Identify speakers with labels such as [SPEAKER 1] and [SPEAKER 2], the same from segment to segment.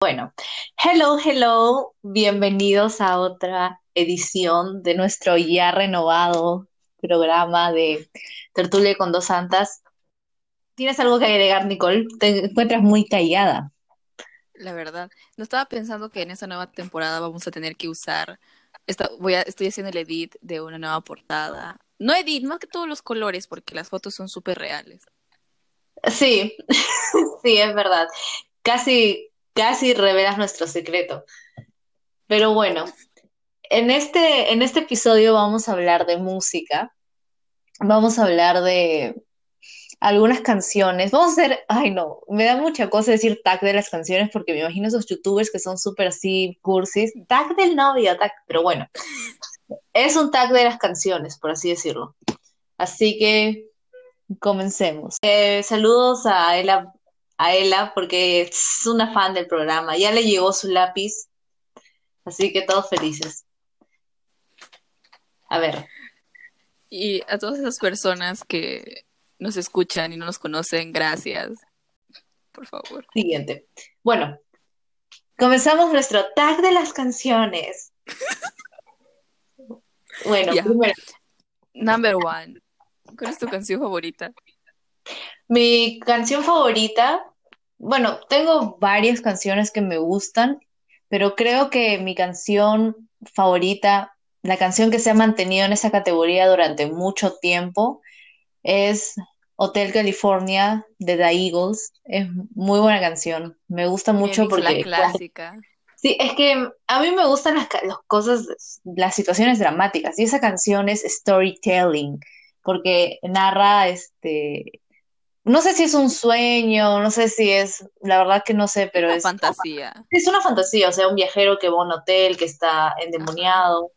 [SPEAKER 1] Bueno, hello, hello, bienvenidos a otra edición de nuestro ya renovado programa de Tertulia con dos santas. ¿Tienes algo que agregar, Nicole? Te encuentras muy callada.
[SPEAKER 2] La verdad, no estaba pensando que en esta nueva temporada vamos a tener que usar, esta, voy a, estoy haciendo el edit de una nueva portada. No edit, más que todos los colores, porque las fotos son súper reales.
[SPEAKER 1] Sí, sí, es verdad. Casi, casi revelas nuestro secreto. Pero bueno, en este, en este episodio vamos a hablar de música. Vamos a hablar de algunas canciones. Vamos a hacer, ay no, me da mucha cosa decir tag de las canciones porque me imagino esos youtubers que son súper así cursis. Tag del novio, tag, pero bueno, es un tag de las canciones, por así decirlo. Así que comencemos. Eh, saludos a Ela, a Ela porque es una fan del programa. Ya le llegó su lápiz, así que todos felices. A ver.
[SPEAKER 2] Y a todas esas personas que nos escuchan y no nos conocen, gracias. Por favor.
[SPEAKER 1] Siguiente. Bueno, comenzamos nuestro tag de las canciones. bueno, primero,
[SPEAKER 2] Number one. ¿Cuál es tu canción favorita?
[SPEAKER 1] Mi canción favorita, bueno, tengo varias canciones que me gustan, pero creo que mi canción favorita, la canción que se ha mantenido en esa categoría durante mucho tiempo, es Hotel California de The Eagles. Es muy buena canción. Me gusta mucho
[SPEAKER 2] la
[SPEAKER 1] porque
[SPEAKER 2] clásica.
[SPEAKER 1] Sí, es que a mí me gustan las cosas, las situaciones dramáticas y esa canción es storytelling porque narra, este, no sé si es un sueño, no sé si es, la verdad que no sé, pero
[SPEAKER 2] Una
[SPEAKER 1] es,
[SPEAKER 2] fantasía.
[SPEAKER 1] es una fantasía, o sea, un viajero que va a un hotel que está endemoniado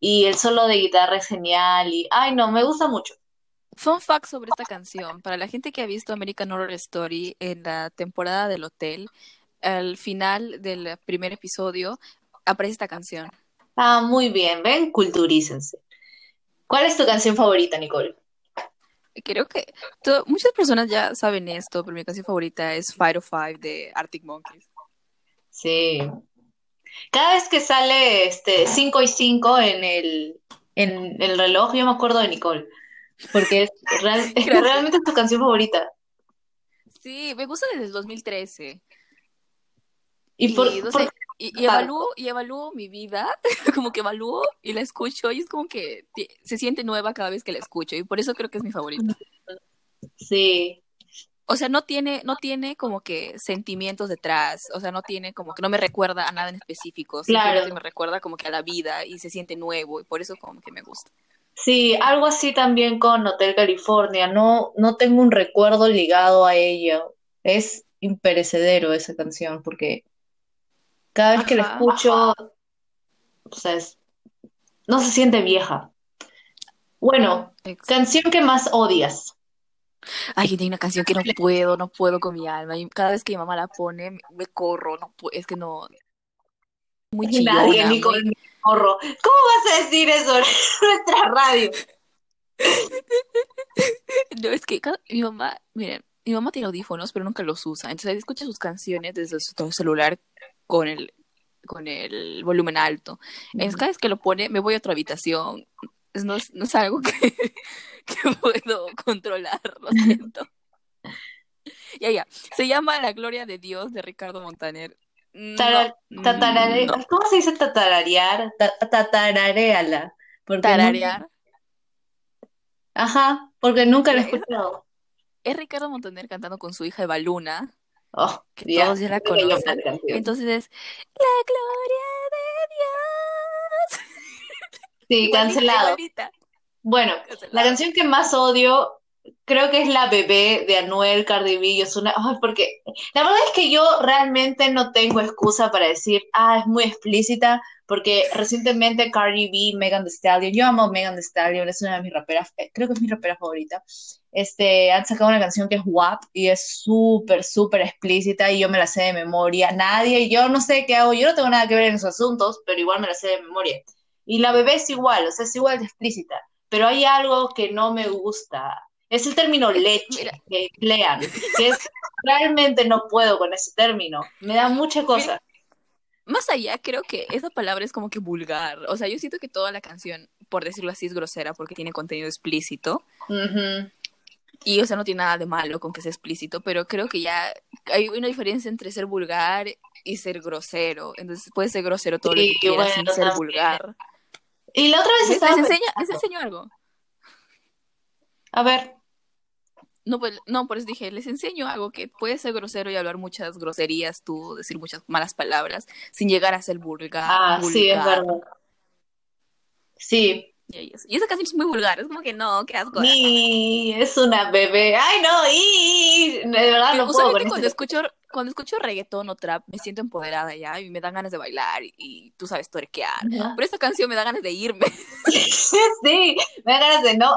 [SPEAKER 1] y el solo de guitarra es genial y, ay no, me gusta mucho.
[SPEAKER 2] Fun fact sobre esta canción. Para la gente que ha visto American Horror Story en la temporada del hotel, al final del primer episodio aparece esta canción.
[SPEAKER 1] Ah, muy bien, ven, culturícense. ¿Cuál es tu canción favorita, Nicole?
[SPEAKER 2] Creo que muchas personas ya saben esto, pero mi canción favorita es Fight of Five de Arctic Monkeys.
[SPEAKER 1] Sí. Cada vez que sale este 5 y 5 en el, en el reloj, yo me acuerdo de Nicole, porque es, real- realmente es tu canción favorita.
[SPEAKER 2] Sí, me gusta desde el 2013.
[SPEAKER 1] Y por,
[SPEAKER 2] Y, no
[SPEAKER 1] por-
[SPEAKER 2] sé, y, y evalúo, y evalúo mi vida, como que evalúo y la escucho y es como que se siente nueva cada vez que la escucho y por eso creo que es mi favorita.
[SPEAKER 1] sí,
[SPEAKER 2] O sea, no tiene, no tiene como que sentimientos detrás, o sea, no tiene como que no me recuerda a nada en específico,
[SPEAKER 1] Claro.
[SPEAKER 2] me recuerda como que a la vida y se siente nuevo y por eso como que me gusta.
[SPEAKER 1] sí, algo así también con Hotel California. No, no tengo un recuerdo ligado a ello. Es imperecedero esa canción, porque cada vez que la
[SPEAKER 2] Ajá.
[SPEAKER 1] escucho, o sea, es- no se siente vieja. Bueno,
[SPEAKER 2] Ex-
[SPEAKER 1] canción que más odias.
[SPEAKER 2] Ay, tiene una canción que no puedo, no puedo con mi alma. Y cada vez que mi mamá la pone, me, corro, no es que no. Muy
[SPEAKER 1] Nadie,
[SPEAKER 2] chillona,
[SPEAKER 1] Nicole,
[SPEAKER 2] muy.
[SPEAKER 1] me corro. ¿Cómo vas a decir eso en nuestra radio?
[SPEAKER 2] No, es que cada- mi mamá, miren, mi mamá tiene audífonos, pero nunca los usa. Entonces escucha sus canciones desde su celular con el, con el volumen alto. Cada vez que lo pone, me voy a otra habitación. No es, no es algo que, que puedo controlar, lo siento. Ya, ya. Se llama La Gloria de Dios de Ricardo Montaner. No,
[SPEAKER 1] Tara- tatarare-
[SPEAKER 2] no.
[SPEAKER 1] ¿Cómo se dice tatararear? Ta- tatarareala.
[SPEAKER 2] Tararear.
[SPEAKER 1] Ajá, porque nunca lo he
[SPEAKER 2] Es-
[SPEAKER 1] escuchado.
[SPEAKER 2] Es Ricardo Montaner cantando con su hija Eva Luna,
[SPEAKER 1] Oh,
[SPEAKER 2] que
[SPEAKER 1] ya,
[SPEAKER 2] todos ya la conocen.
[SPEAKER 1] canción.
[SPEAKER 2] Entonces es La Gloria de Dios.
[SPEAKER 1] Sí,
[SPEAKER 2] Igualita,
[SPEAKER 1] cancelado.
[SPEAKER 2] igualita.
[SPEAKER 1] Bueno, la
[SPEAKER 2] Cancelado.
[SPEAKER 1] canción que más odio creo que es La Bebé de Anuel, Cardi B Ozuna. Ay, porque la verdad es que yo realmente no tengo excusa para decir, ah, es muy explícita, porque recientemente Cardi B, Megan Thee Stallion, yo amo Megan Thee Stallion, es una de mis raperas, eh, creo que es mi rapera favorita. Este, han sacado una canción que es WAP y es súper, súper explícita y yo me la sé de memoria. Nadie, yo no sé qué hago, yo no tengo nada que ver en esos asuntos, pero igual me la sé de memoria. Y la bebé es igual, o sea, es igual de explícita, pero hay algo que no me gusta. Es el término leche
[SPEAKER 2] Mira.
[SPEAKER 1] que emplean, que es realmente no puedo con ese término. Me da mucha cosa.
[SPEAKER 2] Más allá, creo que esa palabra es como que vulgar. O sea, yo siento que toda la canción, por decirlo así, es grosera porque tiene contenido explícito. Y, o sea, no tiene nada de malo con que sea explícito, pero creo que ya hay una diferencia entre ser vulgar y ser grosero. Entonces, puede ser grosero todo lo
[SPEAKER 1] Sí,
[SPEAKER 2] que quieras sin ser vulgar.
[SPEAKER 1] Y la otra vez
[SPEAKER 2] ¿Les,
[SPEAKER 1] estaba
[SPEAKER 2] les enseña, les enseño algo?
[SPEAKER 1] A ver,
[SPEAKER 2] No, pues, no, por eso dije, les enseño algo que puede ser grosero y hablar muchas groserías tú, decir muchas malas palabras, sin llegar a ser vulgar.
[SPEAKER 1] ah, sí, es verdad. Sí,
[SPEAKER 2] Y, y esa canción es muy vulgar, es como que no, qué asco.
[SPEAKER 1] y es una bebé. Ay, no, y de verdad no puedo con
[SPEAKER 2] cuando
[SPEAKER 1] este.
[SPEAKER 2] escucho, cuando escucho reggaetón o trap, me siento empoderada ya y me dan ganas de bailar y, y tú sabes torquear. Pero esta canción me da ganas de irme.
[SPEAKER 1] Sí, me da ganas de no,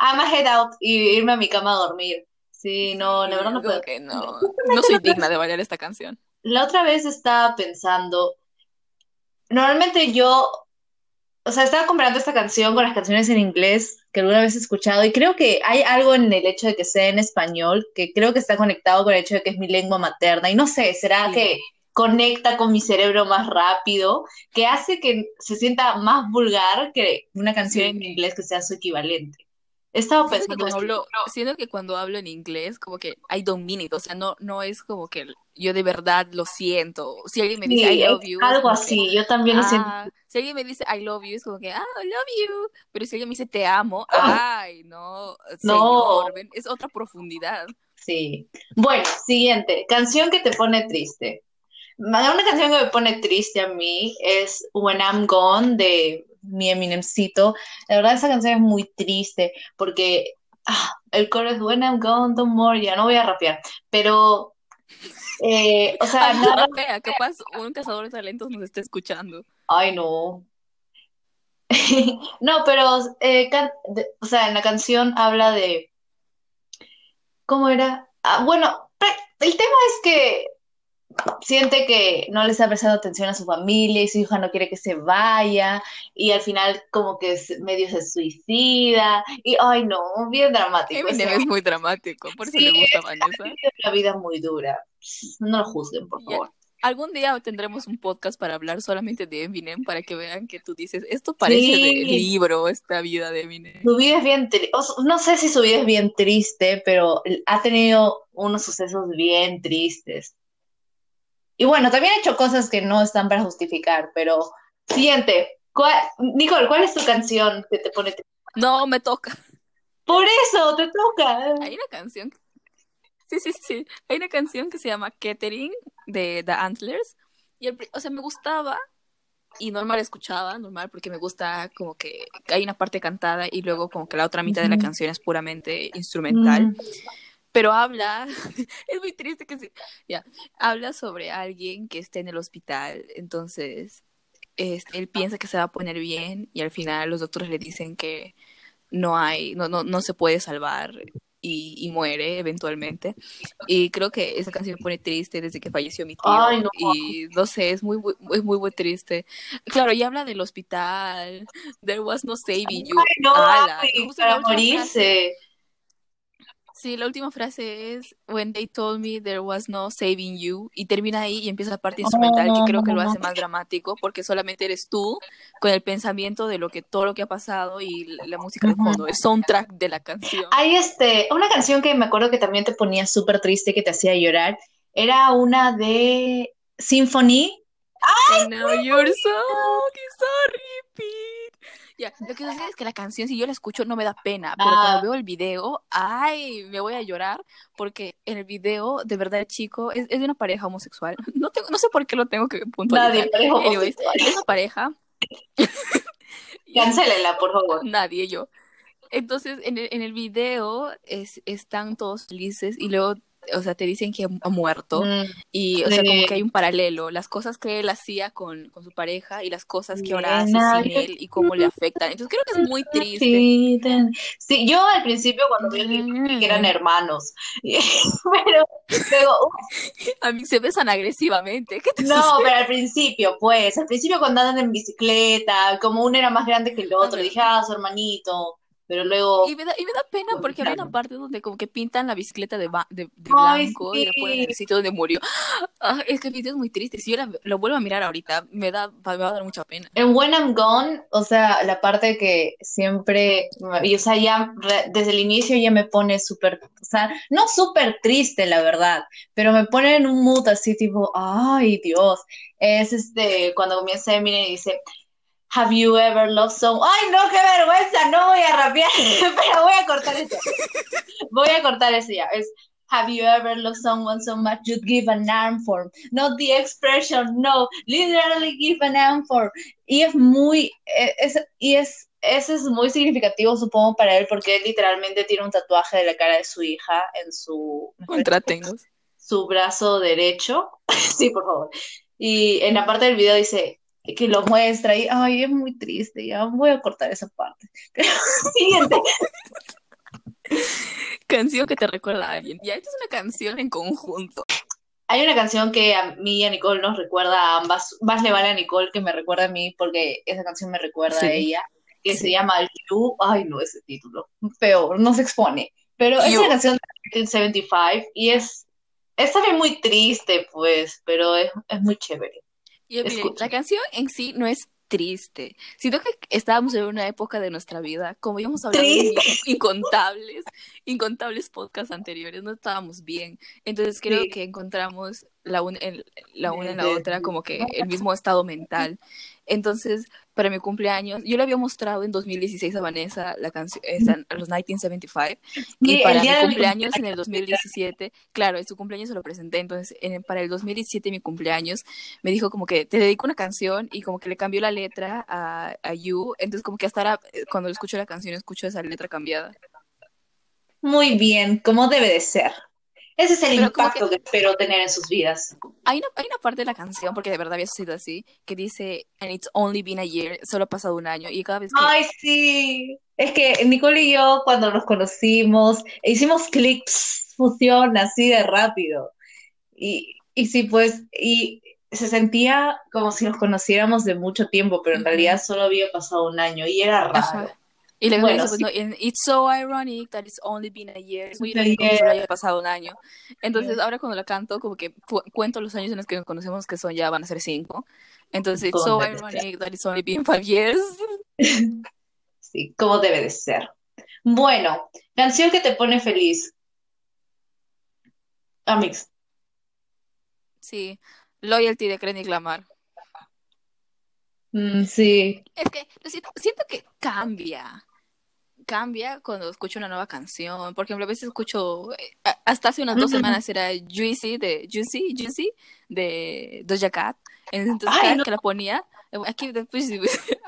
[SPEAKER 1] I'm a head out y irme a mi cama a dormir. Sí, no, la verdad no puedo.
[SPEAKER 2] que no, no soy digna de bailar esta canción.
[SPEAKER 1] La otra vez estaba pensando, normalmente yo, o sea, estaba comparando esta canción con las canciones en inglés que alguna vez he escuchado y creo que hay algo en el hecho de que sea en español que creo que está conectado con el hecho de que es mi lengua materna y no sé, ¿será
[SPEAKER 2] Sí.
[SPEAKER 1] que conecta con mi cerebro más rápido, que hace que se sienta más vulgar que una canción
[SPEAKER 2] Sí.
[SPEAKER 1] en inglés que sea su equivalente? He estado
[SPEAKER 2] Siento que,
[SPEAKER 1] pensando
[SPEAKER 2] hablo, siento que cuando hablo en inglés, como que hay dominio, o sea, no, no es como que yo de verdad lo siento. Si alguien me dice
[SPEAKER 1] Sí,
[SPEAKER 2] I love you,
[SPEAKER 1] algo
[SPEAKER 2] que,
[SPEAKER 1] así, yo también lo siento.
[SPEAKER 2] Si alguien me dice I love you, es como que, ah, I love you. Pero si alguien me dice te amo,
[SPEAKER 1] Ah.
[SPEAKER 2] ay, no,
[SPEAKER 1] No.
[SPEAKER 2] ven, es otra profundidad.
[SPEAKER 1] Sí. Bueno, siguiente, canción que te pone triste. Una canción que me pone triste a mí es When I'm Gone de mi Eminemcito. La verdad, esa canción es muy triste porque ah, el coro es When I'm Gone, don't more, ya no voy a rapear, pero, eh, o sea, nada,
[SPEAKER 2] capaz un cazador de talentos nos está escuchando.
[SPEAKER 1] Ay no. No, pero, eh, can- de- o sea, en la canción habla de, ¿cómo era? Ah, bueno, el tema es que siente que no le está prestando atención a su familia y su hija no quiere que se vaya y al final como que medio se suicida y ay no, bien dramático.
[SPEAKER 2] Eminem es muy dramático, por eso
[SPEAKER 1] Sí,
[SPEAKER 2] le gusta Vanessa.
[SPEAKER 1] Una vida muy dura. No lo juzguen, por favor.
[SPEAKER 2] Algún día tendremos un podcast para hablar solamente de Eminem, para que vean que tú dices, esto parece
[SPEAKER 1] Sí.
[SPEAKER 2] de libro, esta vida de Eminem.
[SPEAKER 1] Su vida es bien triste, no sé si su vida es bien triste, pero ha tenido unos sucesos bien tristes. Y bueno, también ha hecho cosas que no están para justificar, pero siguiente. ¿Cuál- Nicole, ¿cuál es tu canción que te pone triste?
[SPEAKER 2] No, me toca.
[SPEAKER 1] Por eso, te toca.
[SPEAKER 2] Hay una canción. Sí, sí, sí. Hay una canción que se llama Kettering de The Antlers. Y el o sea, me gustaba y normal escuchaba, normal, porque me gusta como que hay una parte cantada y luego como que la otra mitad de la canción es puramente instrumental.
[SPEAKER 1] Mm.
[SPEAKER 2] Pero habla, es muy triste que sí, ya, habla sobre alguien que esté en el hospital, entonces él piensa que se va a poner bien y al final los doctores le dicen que no hay, no, no, no se puede salvar y, y muere eventualmente. Y creo que esa canción me pone triste desde que falleció mi tío
[SPEAKER 1] Ay, no.
[SPEAKER 2] y no sé, es muy, muy- es muy, muy triste. Claro, y habla del hospital, there was no saving you.
[SPEAKER 1] Ay, no,
[SPEAKER 2] Ala,
[SPEAKER 1] ay, para
[SPEAKER 2] frase-
[SPEAKER 1] morirse.
[SPEAKER 2] Sí, la última frase es When they told me there was no saving you y termina ahí y empieza la parte instrumental que creo que lo hace más dramático porque solamente eres tú con el pensamiento de lo que todo lo que ha pasado y la, música de fondo, el soundtrack de la canción.
[SPEAKER 1] Hay este, una canción que me acuerdo que también te ponía súper triste, que te hacía llorar. Era una de Symphony.
[SPEAKER 2] I know you're so, sorry. Ya, lo que sucede es que la canción, si yo la escucho, no me da pena, pero
[SPEAKER 1] Ah.
[SPEAKER 2] cuando veo el video, ay, me voy a llorar, porque en el video, de verdad, el chico es, es de una pareja homosexual. No, tengo, no sé por qué lo tengo que puntualizar.
[SPEAKER 1] Nadie, pero
[SPEAKER 2] Anyways, es una pareja.
[SPEAKER 1] Cancélela, por favor.
[SPEAKER 2] Nadie, yo. Entonces, en el, en el video es, están todos felices y luego, o sea, te dicen que ha muerto.
[SPEAKER 1] Mm,
[SPEAKER 2] Y, o sea, como que hay un paralelo, las cosas que él hacía con, con su pareja y las cosas que ahora hace sin él y cómo le afectan. Entonces creo que es muy triste.
[SPEAKER 1] sí, yo al principio cuando vi que eran hermanos. Pero luego,
[SPEAKER 2] A mí se besan agresivamente. ¿Qué te
[SPEAKER 1] no,
[SPEAKER 2] sucede?
[SPEAKER 1] pero al principio, pues, al principio cuando andan en bicicleta, como uno era más grande que el otro, dije, ah, su hermanito. Pero luego...
[SPEAKER 2] Y me da, y me da pena porque hay una parte donde como que pintan la bicicleta de, de, blanco y después en el sitio donde murió. Ah, es que el video es muy triste. Si yo lo vuelvo a mirar ahorita, me, da, me va a dar mucha pena.
[SPEAKER 1] En When I'm Gone, o sea, la parte que siempre, y, o sea, ya desde el inicio ya me pone súper, o sea, no súper triste, la verdad, pero me pone en un mood así tipo, ay Dios, es este, cuando comienza Eminem y dice, Have you ever loved someone? ¡Ay, no, qué vergüenza! No voy a rapear, pero voy a cortar eso. Voy a cortar eso ya. Es Have you ever loved someone so much you'd give an arm for? Not the expression, no, literally give an arm for. Y es muy, e, es, y es, ese es muy significativo, supongo, para él, porque él literalmente tiene un tatuaje de la cara de su hija en su.
[SPEAKER 2] Contratengo.
[SPEAKER 1] Su brazo derecho. sí, por favor. Y en la parte del video dice, que lo muestra y, ay, es muy triste, ya voy a cortar esa parte. Siguiente.
[SPEAKER 2] canción que te recuerda a alguien. Ya, esta es una canción en conjunto.
[SPEAKER 1] Hay una canción que a mí y a Nicole nos recuerda a ambas. Más le vale a Nicole que me recuerda a mí porque esa canción me recuerda a ella. Que se llama You. Ay, no, ese título. Peor, no se expone. Pero es una canción de 1975 y es. Es también muy triste, pues, pero es, es muy chévere
[SPEAKER 2] la canción en sí no es triste. Siento que estábamos en una época de nuestra vida, como íbamos hablado en incontables, incontables podcasts anteriores, no estábamos bien. Entonces creo que encontramos la, una en la una en la otra como que el mismo estado mental. Entonces, para mi cumpleaños, yo le había mostrado en 2016 a Vanessa la canción, los 1975, y para mi cumpleaños en el 2017, claro, en su cumpleaños se lo presenté, entonces para el 2017, mi cumpleaños, me dijo como que te dedico una canción y como que le cambió la letra a, a You, entonces como que hasta ahora, eh, cuando escucho la canción, escucho esa letra cambiada.
[SPEAKER 1] Muy bien, como debe de ser. Ese es el impacto que... espero tener en sus vidas.
[SPEAKER 2] Hay una, hay una parte de la canción, porque de verdad había sido así, que dice, and it's only been a year, solo ha pasado un año, y cada vez que...
[SPEAKER 1] Ay, sí. Es que Nicole y yo, cuando nos conocimos, hicimos clips, fusión así de rápido. Y, y sí, pues, y se sentía como si nos conociéramos de mucho tiempo, pero en realidad solo había pasado un año, y era raro.
[SPEAKER 2] Y le bueno, dice, pues, it's so ironic that it's only been a year. Es muy irónico que solo haya pasado un año. Entonces, ahora cuando la canto, como que cuento los años en los que nos conocemos, que son ya van a ser cinco. Entonces, it's so ironic that it's only been five years.
[SPEAKER 1] Sí, como debe de ser. Bueno, canción que te pone feliz. Amix.
[SPEAKER 2] Sí, Loyalty de Kendrick Lamar.
[SPEAKER 1] Mm, sí.
[SPEAKER 2] Es que siento que cambia cambia cuando escucho una nueva canción. Por ejemplo, a veces escucho, eh, hasta hace unas dos semanas era Juicy de Juicy, Juicy de Doja Cat. Entonces cada vez que la ponía, I keep the pussy,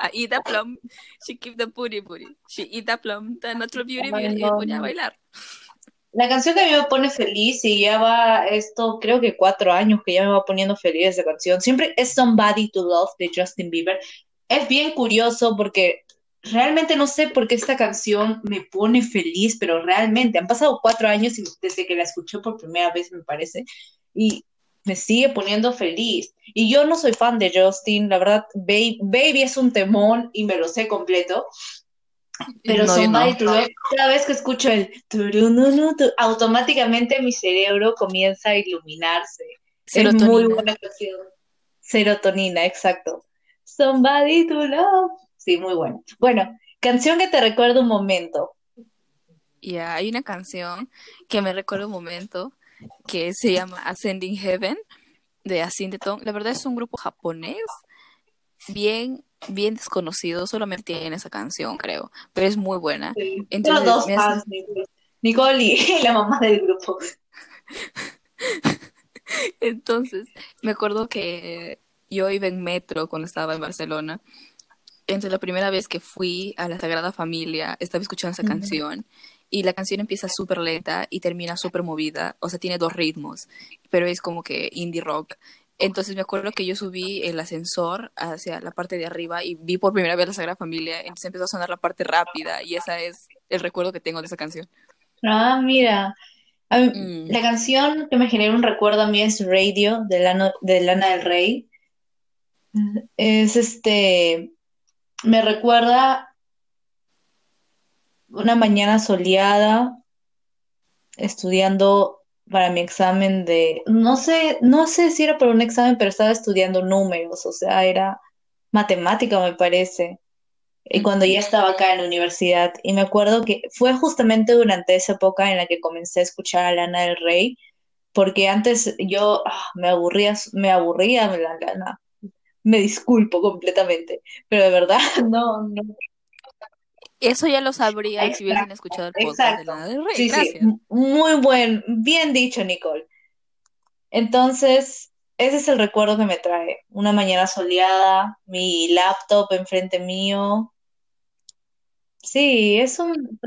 [SPEAKER 2] I eat the plum, she keep the puri puri, she eat the plum, the natural beauty, beauty, y ponía a bailar.
[SPEAKER 1] La canción que a mí me pone feliz y ya va esto, creo que cuatro años que ya me va poniendo feliz esa canción, siempre es Somebody to Love de Justin Bieber. Es bien curioso porque realmente no sé por qué esta canción me pone feliz, pero realmente han pasado cuatro años desde que la escuché por primera vez, me parece, y me sigue poniendo feliz. Y yo no soy fan de Justin, la verdad, Baby, es un temón y me lo sé completo. Pero cada vez que escucho el automáticamente mi cerebro comienza a iluminarse. Es muy buena canción. Serotonina, exacto. Somebody to love. Sí, muy bueno. Bueno, canción que te recuerda un momento.
[SPEAKER 2] Ya, hay una canción que me recuerda un momento que se llama Ascending Heaven de Asindeton. La verdad es un grupo japonés bien bien desconocido, solamente tiene esa canción, creo, pero es muy buena.
[SPEAKER 1] Entonces, dos fans, Nicole y la mamá del grupo.
[SPEAKER 2] Entonces, me acuerdo que yo iba en metro cuando estaba en Barcelona entre la primera vez que fui a la Sagrada Familia, estaba escuchando esa canción y la canción empieza súper lenta y termina súper movida, o sea, tiene dos ritmos, pero es como que indie rock. Entonces me acuerdo que yo subí el ascensor hacia la parte de arriba y vi por primera vez la Sagrada Familia, entonces empezó a sonar la parte rápida y esa es el recuerdo que tengo de esa canción.
[SPEAKER 1] Ah, mira. Mm. La canción que me genera un recuerdo a mí es Radio de Lana, de Lana del Rey. Es este, me recuerda una mañana soleada, estudiando para mi examen de, no sé, no sé si era para un examen, pero estaba estudiando números, o sea, era matemática, me parece. Y cuando ya estaba acá en la universidad, y me acuerdo que fue justamente durante esa época en la que comencé a escuchar a Lana del Rey, porque antes yo ah, me aburría, me aburría la Lana. Me disculpo completamente, pero de verdad no, no,
[SPEAKER 2] Eso ya lo sabría si hubiesen
[SPEAKER 1] Exacto,
[SPEAKER 2] escuchado el podcast de
[SPEAKER 1] exacto.
[SPEAKER 2] Lana del Rey.
[SPEAKER 1] Sí, sí,
[SPEAKER 2] Gracias.
[SPEAKER 1] m- muy buen, bien dicho, Nicole. Entonces, ese es el recuerdo que me trae. Una mañana soleada, mi laptop enfrente mío. Sí, es un.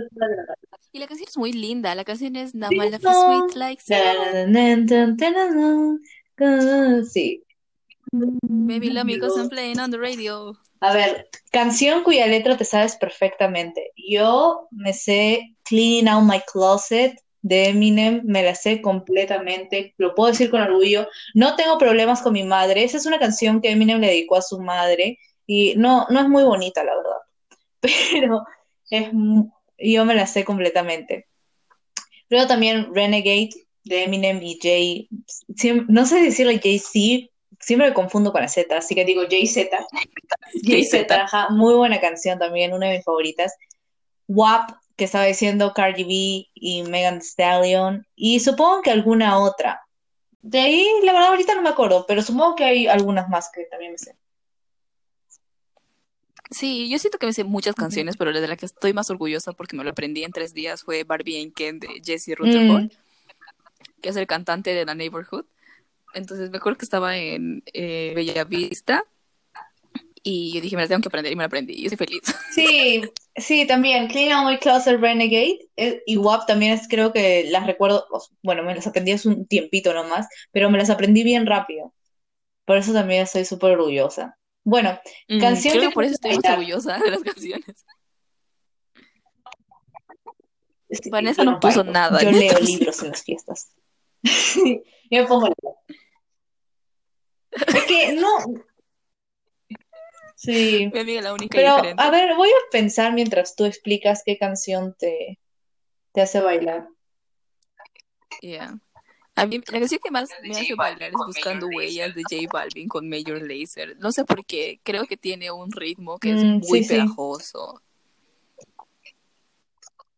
[SPEAKER 2] Y la canción es muy linda. La canción es
[SPEAKER 1] No.
[SPEAKER 2] sweet like.
[SPEAKER 1] Sí.
[SPEAKER 2] Baby love me cause I'm playing on the radio.
[SPEAKER 1] A ver, canción cuya letra te sabes perfectamente. Yo me sé Cleaning Out My Closet de Eminem, me la sé completamente, lo puedo decir con orgullo. No tengo problemas con mi madre. Esa es una canción que Eminem le dedicó a su madre y no, no es muy bonita, la verdad, pero es, yo me la sé completamente. Luego también Renegade de Eminem y Jay, no sé decirle Jay-Z, siempre me confundo con la Z, así que digo Jay-Z. Jay-Z, ajá, muy buena canción también, una de mis favoritas. WAP, que estaba diciendo Cardi B y Megan Thee Stallion, y supongo que alguna otra. De ahí, la verdad, ahorita no me acuerdo, pero supongo que hay algunas más que también me sé.
[SPEAKER 2] Sí, yo siento que me sé muchas canciones, pero la de la que estoy más orgullosa porque me lo aprendí en tres días fue Barbie and Ken de Jesse Rutherford,
[SPEAKER 1] Mm,
[SPEAKER 2] que es el cantante de The Neighborhood. Entonces me acuerdo que estaba en eh, Bella Vista y yo dije, me la tengo que aprender y me la aprendí. Y yo soy feliz.
[SPEAKER 1] sí, sí, también. Clean My Closet Renegade eh, y WAP también es, creo que las recuerdo, bueno, me las aprendí hace un tiempito nomás, pero me las aprendí bien rápido. Por eso también estoy súper orgullosa. Bueno,
[SPEAKER 2] Mm,
[SPEAKER 1] canción
[SPEAKER 2] creo
[SPEAKER 1] que
[SPEAKER 2] por eso estoy
[SPEAKER 1] bailar.
[SPEAKER 2] orgullosa de las canciones.
[SPEAKER 1] Sí,
[SPEAKER 2] Vanessa no puso nada
[SPEAKER 1] yo leo libros en las fiestas. Yo me pongo. Es que no, sí.
[SPEAKER 2] Mi amiga la única
[SPEAKER 1] Pero, a ver, voy a pensar mientras tú explicas qué canción te, te hace bailar.
[SPEAKER 2] Yeah. A mí, la canción que más me hace bailar es Buscando Huellas de J Balvin con Major Lazer. No sé por qué, creo que tiene un ritmo que es
[SPEAKER 1] Mm,
[SPEAKER 2] muy
[SPEAKER 1] sí, sí.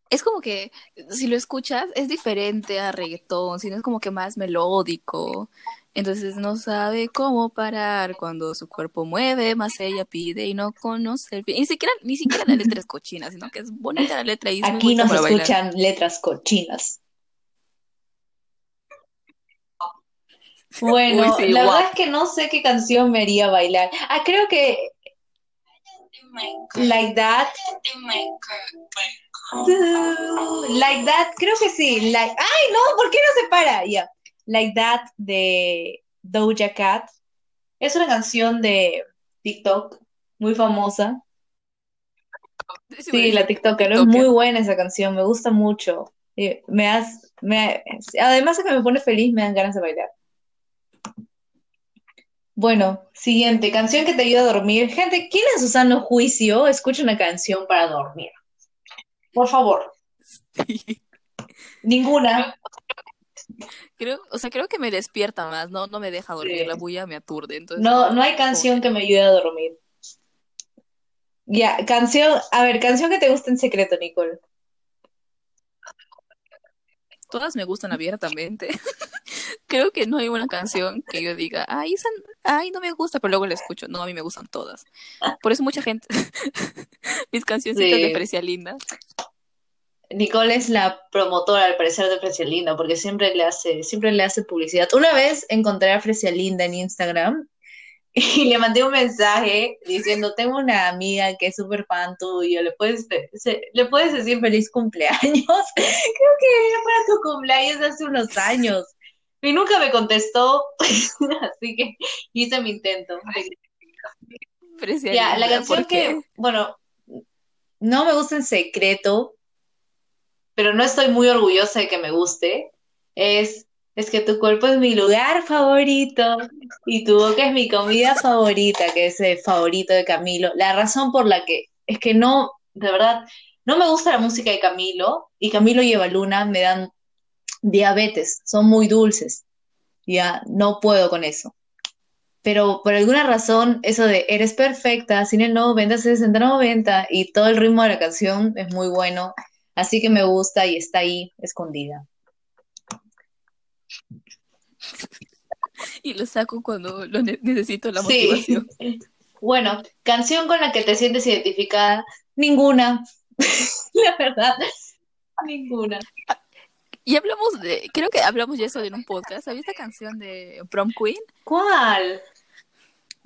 [SPEAKER 2] Es como que si lo escuchas es diferente a reggaetón, sino es como que más melódico. Entonces no sabe cómo parar cuando su cuerpo mueve, más ella pide y no conoce el fin. Ni siquiera, ni siquiera la letra es cochina, sino que es bonita la letra y es
[SPEAKER 1] Aquí
[SPEAKER 2] bonita
[SPEAKER 1] nos
[SPEAKER 2] para bailar.
[SPEAKER 1] escuchan letras cochinas. Bueno,
[SPEAKER 2] Uy, sí,
[SPEAKER 1] la verdad es que no sé qué canción me haría bailar. Ah, creo que Like That. Like That, creo que sí. Like, ay, no, ¿por qué no se para? Ya. Like That de Doja Cat. Es una canción de TikTok muy famosa. Sí, la TikToker. Es muy buena esa canción, me gusta mucho. Me has, me, además de que me pone feliz, me dan ganas de bailar. Bueno, siguiente, canción que te ayuda a dormir. Gente, ¿quién en su sano juicio escucha una canción para dormir? Por favor,
[SPEAKER 2] Sí.
[SPEAKER 1] ninguna.
[SPEAKER 2] Creo, o sea, creo que me despierta más, no, no me deja dormir,
[SPEAKER 1] Sí.
[SPEAKER 2] la bulla me aturde. Entonces,
[SPEAKER 1] No, no hay canción que me ayude a dormir. Ya, canción, a ver, canción que te gusta en secreto, Nicole.
[SPEAKER 2] Todas me gustan abiertamente. Creo que no hay una canción que yo diga, ay, esa, ay, no me gusta, pero luego la escucho. No, a mí me gustan todas. Por eso mucha gente, mis cancioncitas
[SPEAKER 1] Sí.
[SPEAKER 2] de Precia Linda.
[SPEAKER 1] Nicole es la promotora, al parecer, de Fresia Linda, porque siempre le hace, siempre le hace publicidad. Una vez encontré a Fresia Linda en Instagram y le mandé un mensaje diciendo, tengo una amiga que es súper fan tuyo, ¿le puedes, ¿le puedes decir feliz cumpleaños? Creo que era para tu cumpleaños hace unos años. Y nunca me contestó, así que hice mi intento. Ya, la canción que, bueno, no me gusta en secreto, pero no estoy muy orgullosa de que me guste, es, es que tu cuerpo es mi lugar favorito y tu boca es mi comida favorita, que es el favorito de Camilo. La razón por la que, es que no, de verdad, No me gusta la música de Camilo y Camilo y Eva Luna me dan diabetes, son muy dulces. Ya no puedo con eso. Pero por alguna razón, eso de eres perfecta, sin el 90, 60, 90 y todo el ritmo de la canción es muy bueno. Así que me gusta y está ahí escondida.
[SPEAKER 2] Y lo saco cuando lo ne- necesito la motivación.
[SPEAKER 1] Sí. Bueno, canción con la que te sientes identificada, ninguna. La verdad, ninguna.
[SPEAKER 2] Y hablamos de, creo que hablamos ya eso en un podcast. ¿Sabía esta canción de Prom Queen?
[SPEAKER 1] ¿Cuál?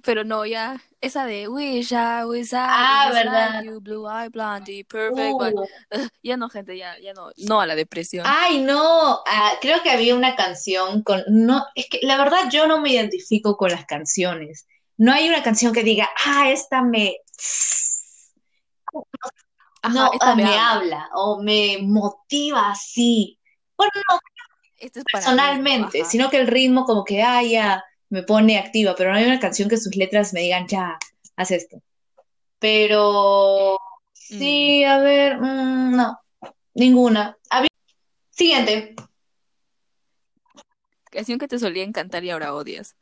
[SPEAKER 2] Pero no, ya, esa de Wish I was I,
[SPEAKER 1] Ah, ¿verdad?
[SPEAKER 2] you, blue eye blondie, perfect.
[SPEAKER 1] Uh,
[SPEAKER 2] ya no, gente, ya, ya no, no a la depresión.
[SPEAKER 1] Ay, no, ah, creo que había una canción con, no, es que la verdad yo no me identifico con las canciones. No hay una canción que diga, ah, esta me,
[SPEAKER 2] Ajá,
[SPEAKER 1] no,
[SPEAKER 2] esta me
[SPEAKER 1] me
[SPEAKER 2] habla.
[SPEAKER 1] habla o me motiva así. Bueno, no
[SPEAKER 2] Este es para mí,
[SPEAKER 1] personalmente, sino que el ritmo como que, ah, ya, me pone activa, pero no hay una canción que sus letras me digan, ya, haz esto. Pero sí, a ver, mm, no, ninguna. A ver, siguiente.
[SPEAKER 2] Canción que te solía encantar y ahora odias.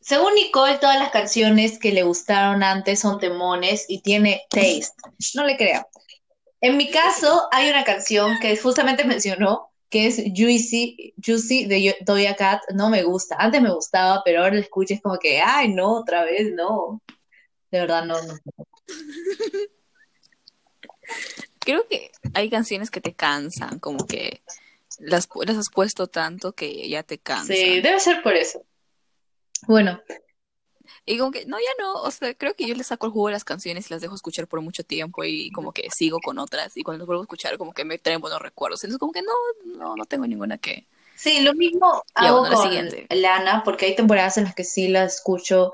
[SPEAKER 1] Según Nicole, todas las canciones que le gustaron antes son temones y tiene taste. No le creo. En mi caso, hay una canción que justamente mencionó, que es Juicy, Juicy de Doja Cat. No me gusta. Antes me gustaba, pero ahora la escucho es como que, ay, no, otra vez, no. De verdad, no, no.
[SPEAKER 2] Creo que hay canciones que te cansan, como que las, las has puesto tanto que ya te cansan.
[SPEAKER 1] Sí, debe ser por eso. Bueno,
[SPEAKER 2] Y como que, no, ya no, o sea, creo que yo le saco el jugo a las canciones y las dejo escuchar por mucho tiempo y como que sigo con otras y cuando las vuelvo a escuchar como que me traen buenos recuerdos. Entonces como que no, no, no tengo ninguna que...
[SPEAKER 1] sí, lo mismo
[SPEAKER 2] Ya,
[SPEAKER 1] hago
[SPEAKER 2] bueno,
[SPEAKER 1] con
[SPEAKER 2] siguiente.
[SPEAKER 1] Lana, porque hay temporadas en las que sí la escucho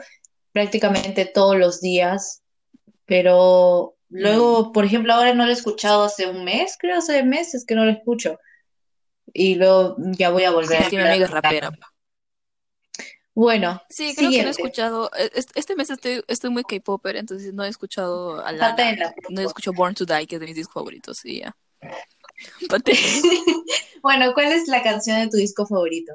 [SPEAKER 1] prácticamente todos los días, pero luego, por ejemplo, ahora no la he escuchado hace un mes, creo, hace meses que no la escucho, y luego ya voy a volver a
[SPEAKER 2] Es que mi amiga es rapera.
[SPEAKER 1] Bueno,
[SPEAKER 2] Sí, creo que no he escuchado, e- es- este mes estoy, estoy muy K-Popper, entonces no he escuchado a
[SPEAKER 1] por
[SPEAKER 2] no he escuchado Born to Die, que es de mis discos favoritos, y ya.
[SPEAKER 1] Bueno, ¿cuál es la canción de tu disco favorito?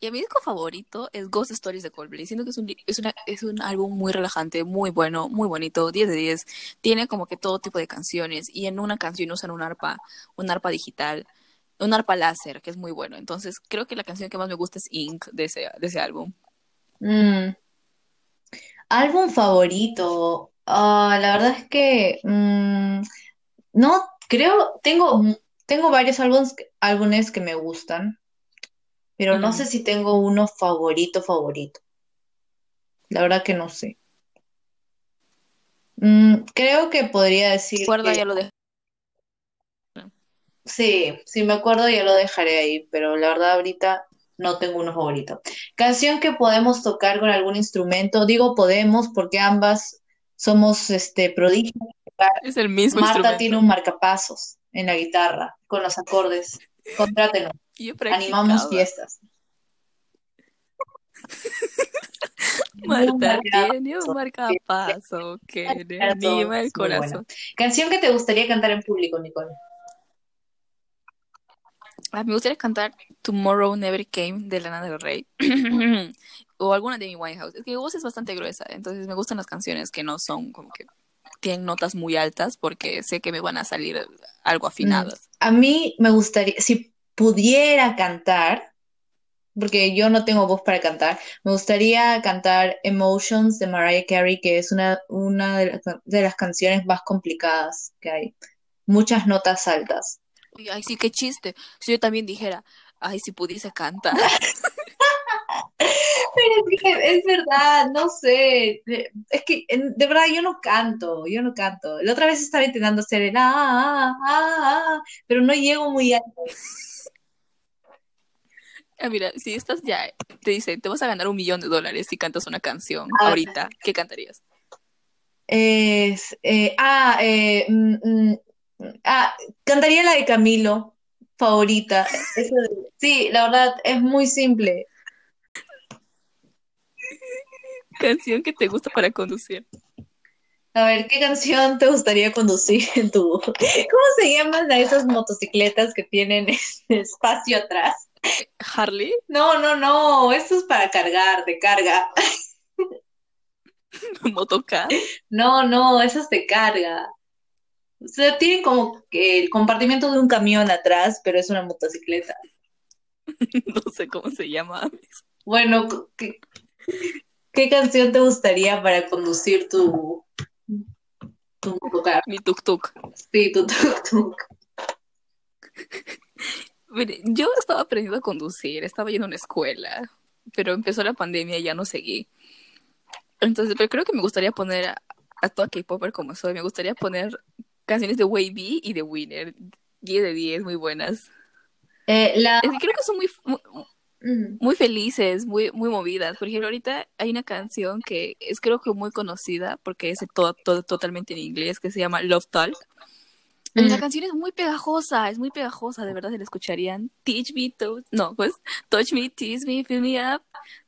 [SPEAKER 2] Y mi disco favorito es Ghost Stories de Coldplay. Siento que es un, es una, es un álbum muy relajante, muy bueno, muy bonito, 10 de 10. Tiene como que todo tipo de canciones y en una canción usan un arpa, un arpa digital, un arpa láser, que es muy bueno. Entonces creo que la canción que más me gusta es Ink de ese, de ese álbum.
[SPEAKER 1] Mm, álbum favorito. Ah, la verdad es que mm, no creo, tengo, tengo varios álbumes, álbumes que me gustan, pero no
[SPEAKER 2] Mm.
[SPEAKER 1] sé si tengo uno favorito, favorito. La verdad que no sé. Mm, creo que podría decir
[SPEAKER 2] Recuerda,
[SPEAKER 1] que
[SPEAKER 2] ya lo dejé.
[SPEAKER 1] Sí, si me acuerdo ya lo dejaré ahí, pero la verdad ahorita no tengo uno favorito. Canción que podemos tocar con algún instrumento. Digo podemos porque ambas somos este prodigios.
[SPEAKER 2] Es el mismo
[SPEAKER 1] Marta
[SPEAKER 2] instrumento.
[SPEAKER 1] tiene un marcapasos en la guitarra con los acordes. Contrátenos, animamos fiestas.
[SPEAKER 2] Marta tiene un marcapaso que anima el
[SPEAKER 1] bueno.
[SPEAKER 2] corazón.
[SPEAKER 1] Canción que te gustaría cantar en público, Nicole.
[SPEAKER 2] Me gustaría cantar Tomorrow Never Came de Lana del Rey. o alguna de Amy Winehouse. Es que mi voz es bastante gruesa, entonces me gustan las canciones que no son como que tienen notas muy altas porque sé que me van a salir algo afinadas.
[SPEAKER 1] A mí me gustaría, si pudiera cantar, porque yo no tengo voz para cantar, me gustaría cantar Emotions de Mariah Carey, que es una, una de las canciones más complicadas que hay. Muchas notas altas.
[SPEAKER 2] Uy, ay, sí, qué chiste. Si yo también dijera, ay, si pudiese cantar.
[SPEAKER 1] Pero es que es verdad, no sé. Es que de verdad yo no canto, yo no canto. La otra vez estaba intentando hacer el ah, ah, ah, ah, pero no llego muy alto.
[SPEAKER 2] Ah, mira, si estás ya, te dicen, te vas a ganar un millón de dólares si cantas una canción
[SPEAKER 1] Ah.
[SPEAKER 2] ahorita, ¿qué cantarías?
[SPEAKER 1] Es, eh, ah, eh, mm, mm, ah, cantaría la de Camilo, favorita. Eso de- sí, la verdad es muy simple.
[SPEAKER 2] Canción que te gusta para conducir.
[SPEAKER 1] A ver, ¿qué canción te gustaría conducir en tu... ¿Cómo se llaman a esas motocicletas que tienen espacio atrás?
[SPEAKER 2] Harley.
[SPEAKER 1] No, no, no, esto es para cargar, de carga.
[SPEAKER 2] Motocar.
[SPEAKER 1] No, no, eso es de carga. O sea, tienen como que el compartimiento de un camión atrás, pero es una motocicleta.
[SPEAKER 2] No sé cómo se llama.
[SPEAKER 1] Bueno, ¿qué, qué canción te gustaría para conducir tu, tu motocar?
[SPEAKER 2] Mi tuk-tuk.
[SPEAKER 1] Sí, tu tuk-tuk.
[SPEAKER 2] Mire, yo estaba aprendiendo a conducir, estaba yendo a una escuela, pero empezó la pandemia y ya no seguí. Entonces, pero creo que me gustaría poner a, a toda K-Popper como soy, me gustaría poner canciones de Wavy y de Winner. 10 de 10, muy buenas.
[SPEAKER 1] Eh, la...
[SPEAKER 2] Creo que son muy, muy,
[SPEAKER 1] Mm.
[SPEAKER 2] muy felices, muy, muy movidas. Por ejemplo, ahorita hay una canción que es creo que muy conocida porque es todo, todo totalmente en inglés que se llama Love Talk. Y la
[SPEAKER 1] Mm.
[SPEAKER 2] canción es muy pegajosa, es muy pegajosa, de verdad se la escucharían. Teach me, to no, pues, touch me, tease me, fill me up,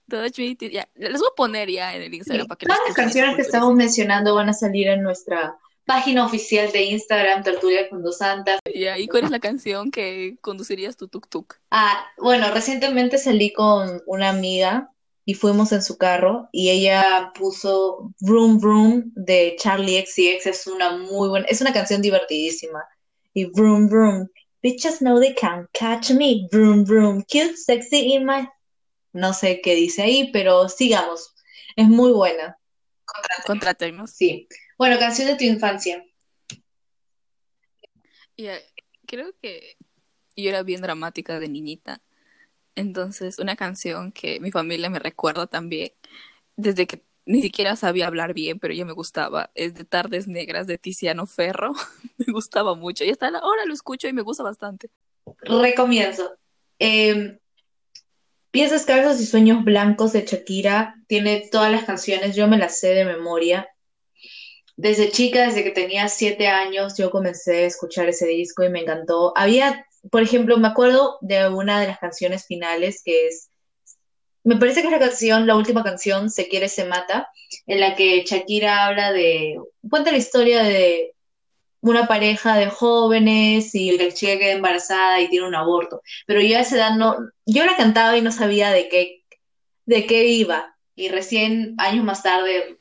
[SPEAKER 2] touch me, tease- ya, les voy a poner ya en el Instagram para que
[SPEAKER 1] Todas
[SPEAKER 2] las
[SPEAKER 1] canciones que estamos mencionando van a salir en nuestra página oficial de Instagram, Tertulia con dos Santas.
[SPEAKER 2] ¿y cuál es la canción que conducirías tu tuk tuk?
[SPEAKER 1] Ah, bueno, recientemente salí con una amiga y fuimos en su carro y ella puso Vroom Vroom de Charlie XCX, es una muy buena, es una canción divertidísima. Y Vroom Vroom, bitches know they can't catch me, Vroom Vroom, cute, sexy in my... No sé qué dice ahí, pero sigamos, es muy buena.
[SPEAKER 2] Contrátenos.
[SPEAKER 1] Sí. Bueno, canción de tu infancia.
[SPEAKER 2] Ya, creo que yo era bien dramática de niñita. Entonces, una canción que mi familia me recuerda también, desde que ni siquiera sabía hablar bien, pero ya me gustaba, es de Tardes Negras de Tiziano Ferro. Me gustaba mucho. Y hasta ahora lo escucho y me gusta bastante.
[SPEAKER 1] Recomienzo. Eh, Pies Descalzos y Sueños Blancos de Shakira tiene todas las canciones, yo me las sé de memoria. Desde chica, desde que tenía siete años, yo comencé a escuchar ese disco y me encantó. Había, por ejemplo, me acuerdo de una de las canciones finales que es, me parece que es la canción, la última canción, Se quiere, se mata, en la que Shakira habla de, cuenta la historia de una pareja de jóvenes y la chica queda embarazada y tiene un aborto. Pero yo a esa edad no, yo la cantaba y no sabía de qué, de qué iba. Y recién, años más tarde,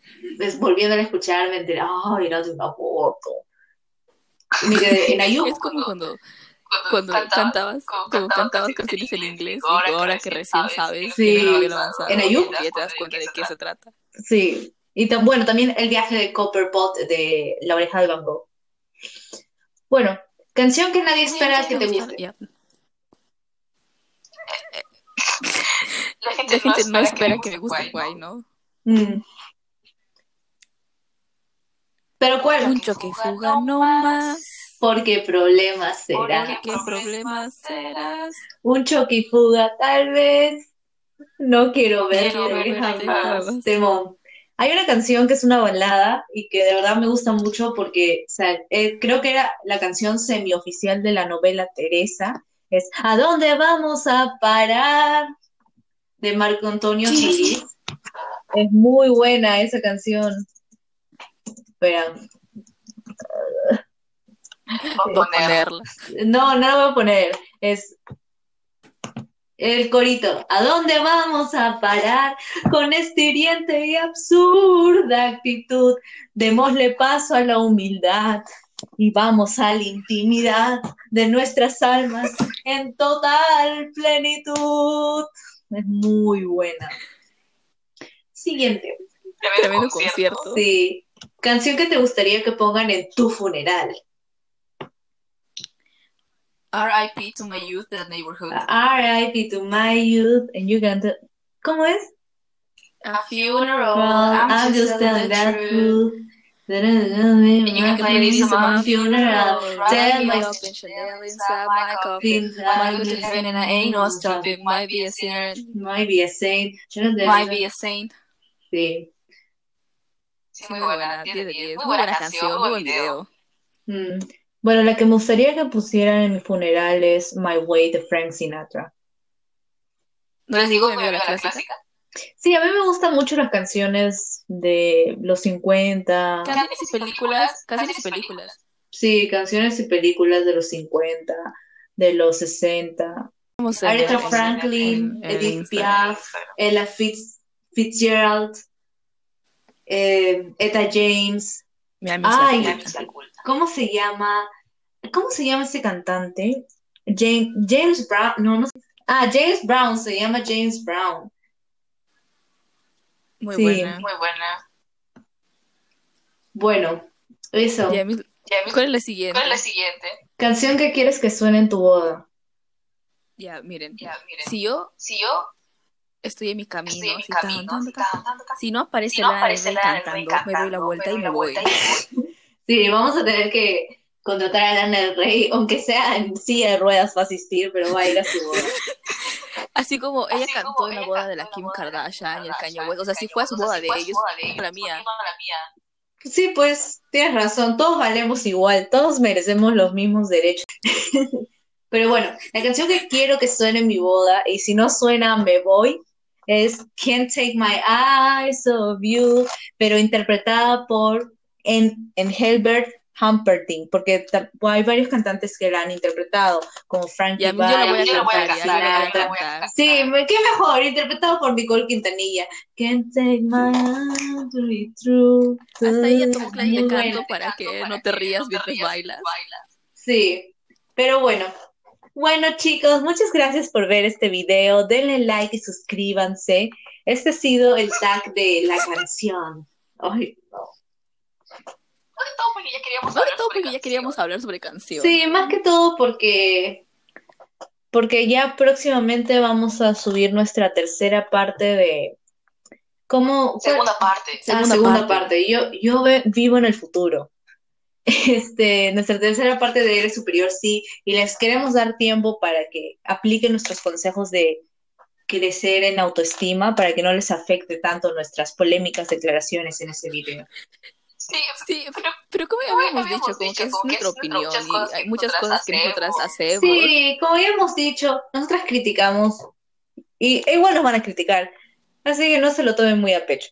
[SPEAKER 1] volviéndola a escuchar, me enteré, ay, era de un aborto. Me quedé en Ayuk.
[SPEAKER 2] Es como cuando, cuando cantabas, como cantabas canciones en inglés y ahora que recién sabes
[SPEAKER 1] Sí.
[SPEAKER 2] que no avanzado,
[SPEAKER 1] En Ayuk.
[SPEAKER 2] ya te das cuenta de qué se trata.
[SPEAKER 1] Sí. Y tam- bueno, también el viaje de Copperpot de La oreja de Van Gogh. Bueno, canción que nadie espera que te guste.
[SPEAKER 2] Ya.
[SPEAKER 3] La
[SPEAKER 2] La gente no espera que me guste guay, ¿no?
[SPEAKER 1] Mm. Pero ¿cuál?
[SPEAKER 2] Un choque y fuga no más.
[SPEAKER 1] Porque problemas será.
[SPEAKER 2] ¿Qué problemas serás?
[SPEAKER 1] Un choque y fuga, tal vez. No quiero verte
[SPEAKER 2] quiero verte
[SPEAKER 1] jamás.
[SPEAKER 2] jamás.
[SPEAKER 1] Temón. Hay una canción que es una balada y que de verdad me gusta mucho porque o sea, eh, creo que era la canción semioficial de la novela Teresa. Es ¿A dónde vamos a parar? De Marco Antonio Solís. Es muy buena esa canción. Espera,
[SPEAKER 2] Voy a ponerla.
[SPEAKER 1] No, no la voy a poner. Es el corito. ¿A dónde vamos a parar con esta hiriente y absurda actitud? Démosle paso a la humildad y vamos a la intimidad de nuestras almas en total plenitud. Es muy buena. Siguiente.
[SPEAKER 2] Tremendo concierto.
[SPEAKER 1] Sí. Canción que te gustaría que pongan en tu funeral.
[SPEAKER 2] R.I.P. to my youth, the neighborhood.
[SPEAKER 1] R.I.P. to my youth. And you can tell- ¿Cómo es?
[SPEAKER 2] A funeral.
[SPEAKER 1] Well, I'm just telling that truth. And
[SPEAKER 3] you can this among
[SPEAKER 1] funeral. Tell
[SPEAKER 2] Rise
[SPEAKER 1] my
[SPEAKER 2] up and Chanel inside my coffin. Might go to heaven and I ain't no stopping. Might be a sinner.
[SPEAKER 1] Might be a saint.
[SPEAKER 2] Might be a saint.
[SPEAKER 1] Sí.
[SPEAKER 3] Sí, muy buena, 10 de 10.
[SPEAKER 2] Muy buena canción, muy buen video.
[SPEAKER 1] Mm. Bueno, la que me gustaría que pusieran en mi funeral es My Way de Frank Sinatra.
[SPEAKER 2] ¿No les digo
[SPEAKER 3] ¿Digo
[SPEAKER 2] mi amiga la clásica?
[SPEAKER 1] Sí, a mí me gustan mucho las canciones de los 50.
[SPEAKER 2] Canciones y películas, canciones y películas.
[SPEAKER 1] Sí, canciones y películas de los 50, de los 60.
[SPEAKER 2] Vamos a
[SPEAKER 1] Aretha Franklin,
[SPEAKER 2] en- en
[SPEAKER 1] Edith
[SPEAKER 2] Instagram.
[SPEAKER 1] Piaf, Ella Fitz, Fitzgerald, eh, Etta James.
[SPEAKER 2] Mi
[SPEAKER 1] Ay. ¿Cómo se llama? ¿Cómo se llama ese cantante? James, James Brown, no, no sé. Ah, James Brown, se llama James Brown.
[SPEAKER 2] Muy
[SPEAKER 1] Sí.
[SPEAKER 2] buena.
[SPEAKER 3] Muy buena.
[SPEAKER 1] Bueno, eso.
[SPEAKER 2] Ya, mi-
[SPEAKER 3] Ya, mi-
[SPEAKER 2] ¿Cuál es la siguiente?
[SPEAKER 3] ¿Cuál es la siguiente?
[SPEAKER 1] Canción que quieres que suene en tu boda.
[SPEAKER 2] Ya, miren.
[SPEAKER 3] Ya, miren.
[SPEAKER 2] Si yo
[SPEAKER 3] Si yo
[SPEAKER 2] estoy en mi camino,
[SPEAKER 3] estoy en mi
[SPEAKER 2] tan,
[SPEAKER 3] camino,
[SPEAKER 2] si no aparece
[SPEAKER 3] si no aparece
[SPEAKER 2] Rey cantando, me doy la
[SPEAKER 3] cantando,
[SPEAKER 2] vuelta y me
[SPEAKER 3] vuelta y me voy.
[SPEAKER 1] Sí, vamos a tener que contratar a Lana del Rey, aunque sea en silla de ruedas va a asistir, pero va a ir a su boda.
[SPEAKER 2] Así como ella
[SPEAKER 3] Así
[SPEAKER 2] cantó
[SPEAKER 3] como
[SPEAKER 2] en la boda de la Kim Kardashian y el Kanye West, o sea,
[SPEAKER 3] Kanye
[SPEAKER 2] fue a su boda de ellos, la mía.
[SPEAKER 3] no la mía.
[SPEAKER 1] Sí, pues tienes razón, todos valemos igual, todos merecemos los mismos derechos. Pero bueno, la canción que quiero que suene en mi boda, y si no suena, me voy, es Can't Take My Eyes Off You, pero interpretada por en, en Helbert Humperdinck, porque hay varios cantantes que la han interpretado, como Frankie
[SPEAKER 2] ya, cantar.
[SPEAKER 1] Sí, qué mejor, interpretado por Nicole Quintanilla. Can't take my to be true.
[SPEAKER 2] Hasta
[SPEAKER 1] Muy
[SPEAKER 2] de
[SPEAKER 1] buena.
[SPEAKER 2] canto para que no te rías
[SPEAKER 3] no
[SPEAKER 2] mientras bailas.
[SPEAKER 1] Sí, pero bueno. Bueno, chicos, muchas gracias por ver este video. Denle like y suscríbanse. Este ha sido el tag de la canción. Ay, no.
[SPEAKER 3] Sobre todo porque ya queríamos hablar
[SPEAKER 2] todo
[SPEAKER 3] sobre
[SPEAKER 2] porque ya queríamos
[SPEAKER 3] canción.
[SPEAKER 2] hablar sobre canciones.
[SPEAKER 1] Sí, más que todo porque porque ya próximamente vamos a subir nuestra tercera parte de cómo
[SPEAKER 3] Segunda parte.
[SPEAKER 1] Ah,
[SPEAKER 2] Segunda
[SPEAKER 1] segunda
[SPEAKER 2] parte.
[SPEAKER 1] parte. Yo, yo ve- vivo en el futuro. Este, nuestra tercera parte de Eres Superior sí, y les queremos dar tiempo para que apliquen nuestros consejos de crecer en autoestima para que no les afecte tanto nuestras polémicas declaraciones en ese video.
[SPEAKER 3] Sí,
[SPEAKER 2] Sí,
[SPEAKER 3] pero
[SPEAKER 2] pero como ya habíamos
[SPEAKER 3] habíamos
[SPEAKER 2] dicho, como
[SPEAKER 3] dicho,
[SPEAKER 2] que es
[SPEAKER 3] como que
[SPEAKER 2] nuestra
[SPEAKER 3] es
[SPEAKER 2] opinión
[SPEAKER 3] muchas
[SPEAKER 2] y hay muchas
[SPEAKER 3] nosotras
[SPEAKER 2] cosas que nosotras hacemos.
[SPEAKER 1] Sí, como ya hemos dicho, nosotras criticamos y e igual nos van a criticar, así que no se lo tomen muy a pecho.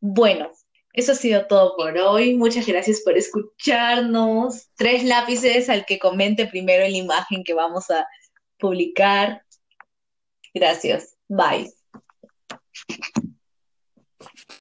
[SPEAKER 1] Bueno, eso ha sido todo por hoy. Muchas gracias por escucharnos. Tres lápices al que comente primero en la imagen que vamos a publicar. Gracias. Bye.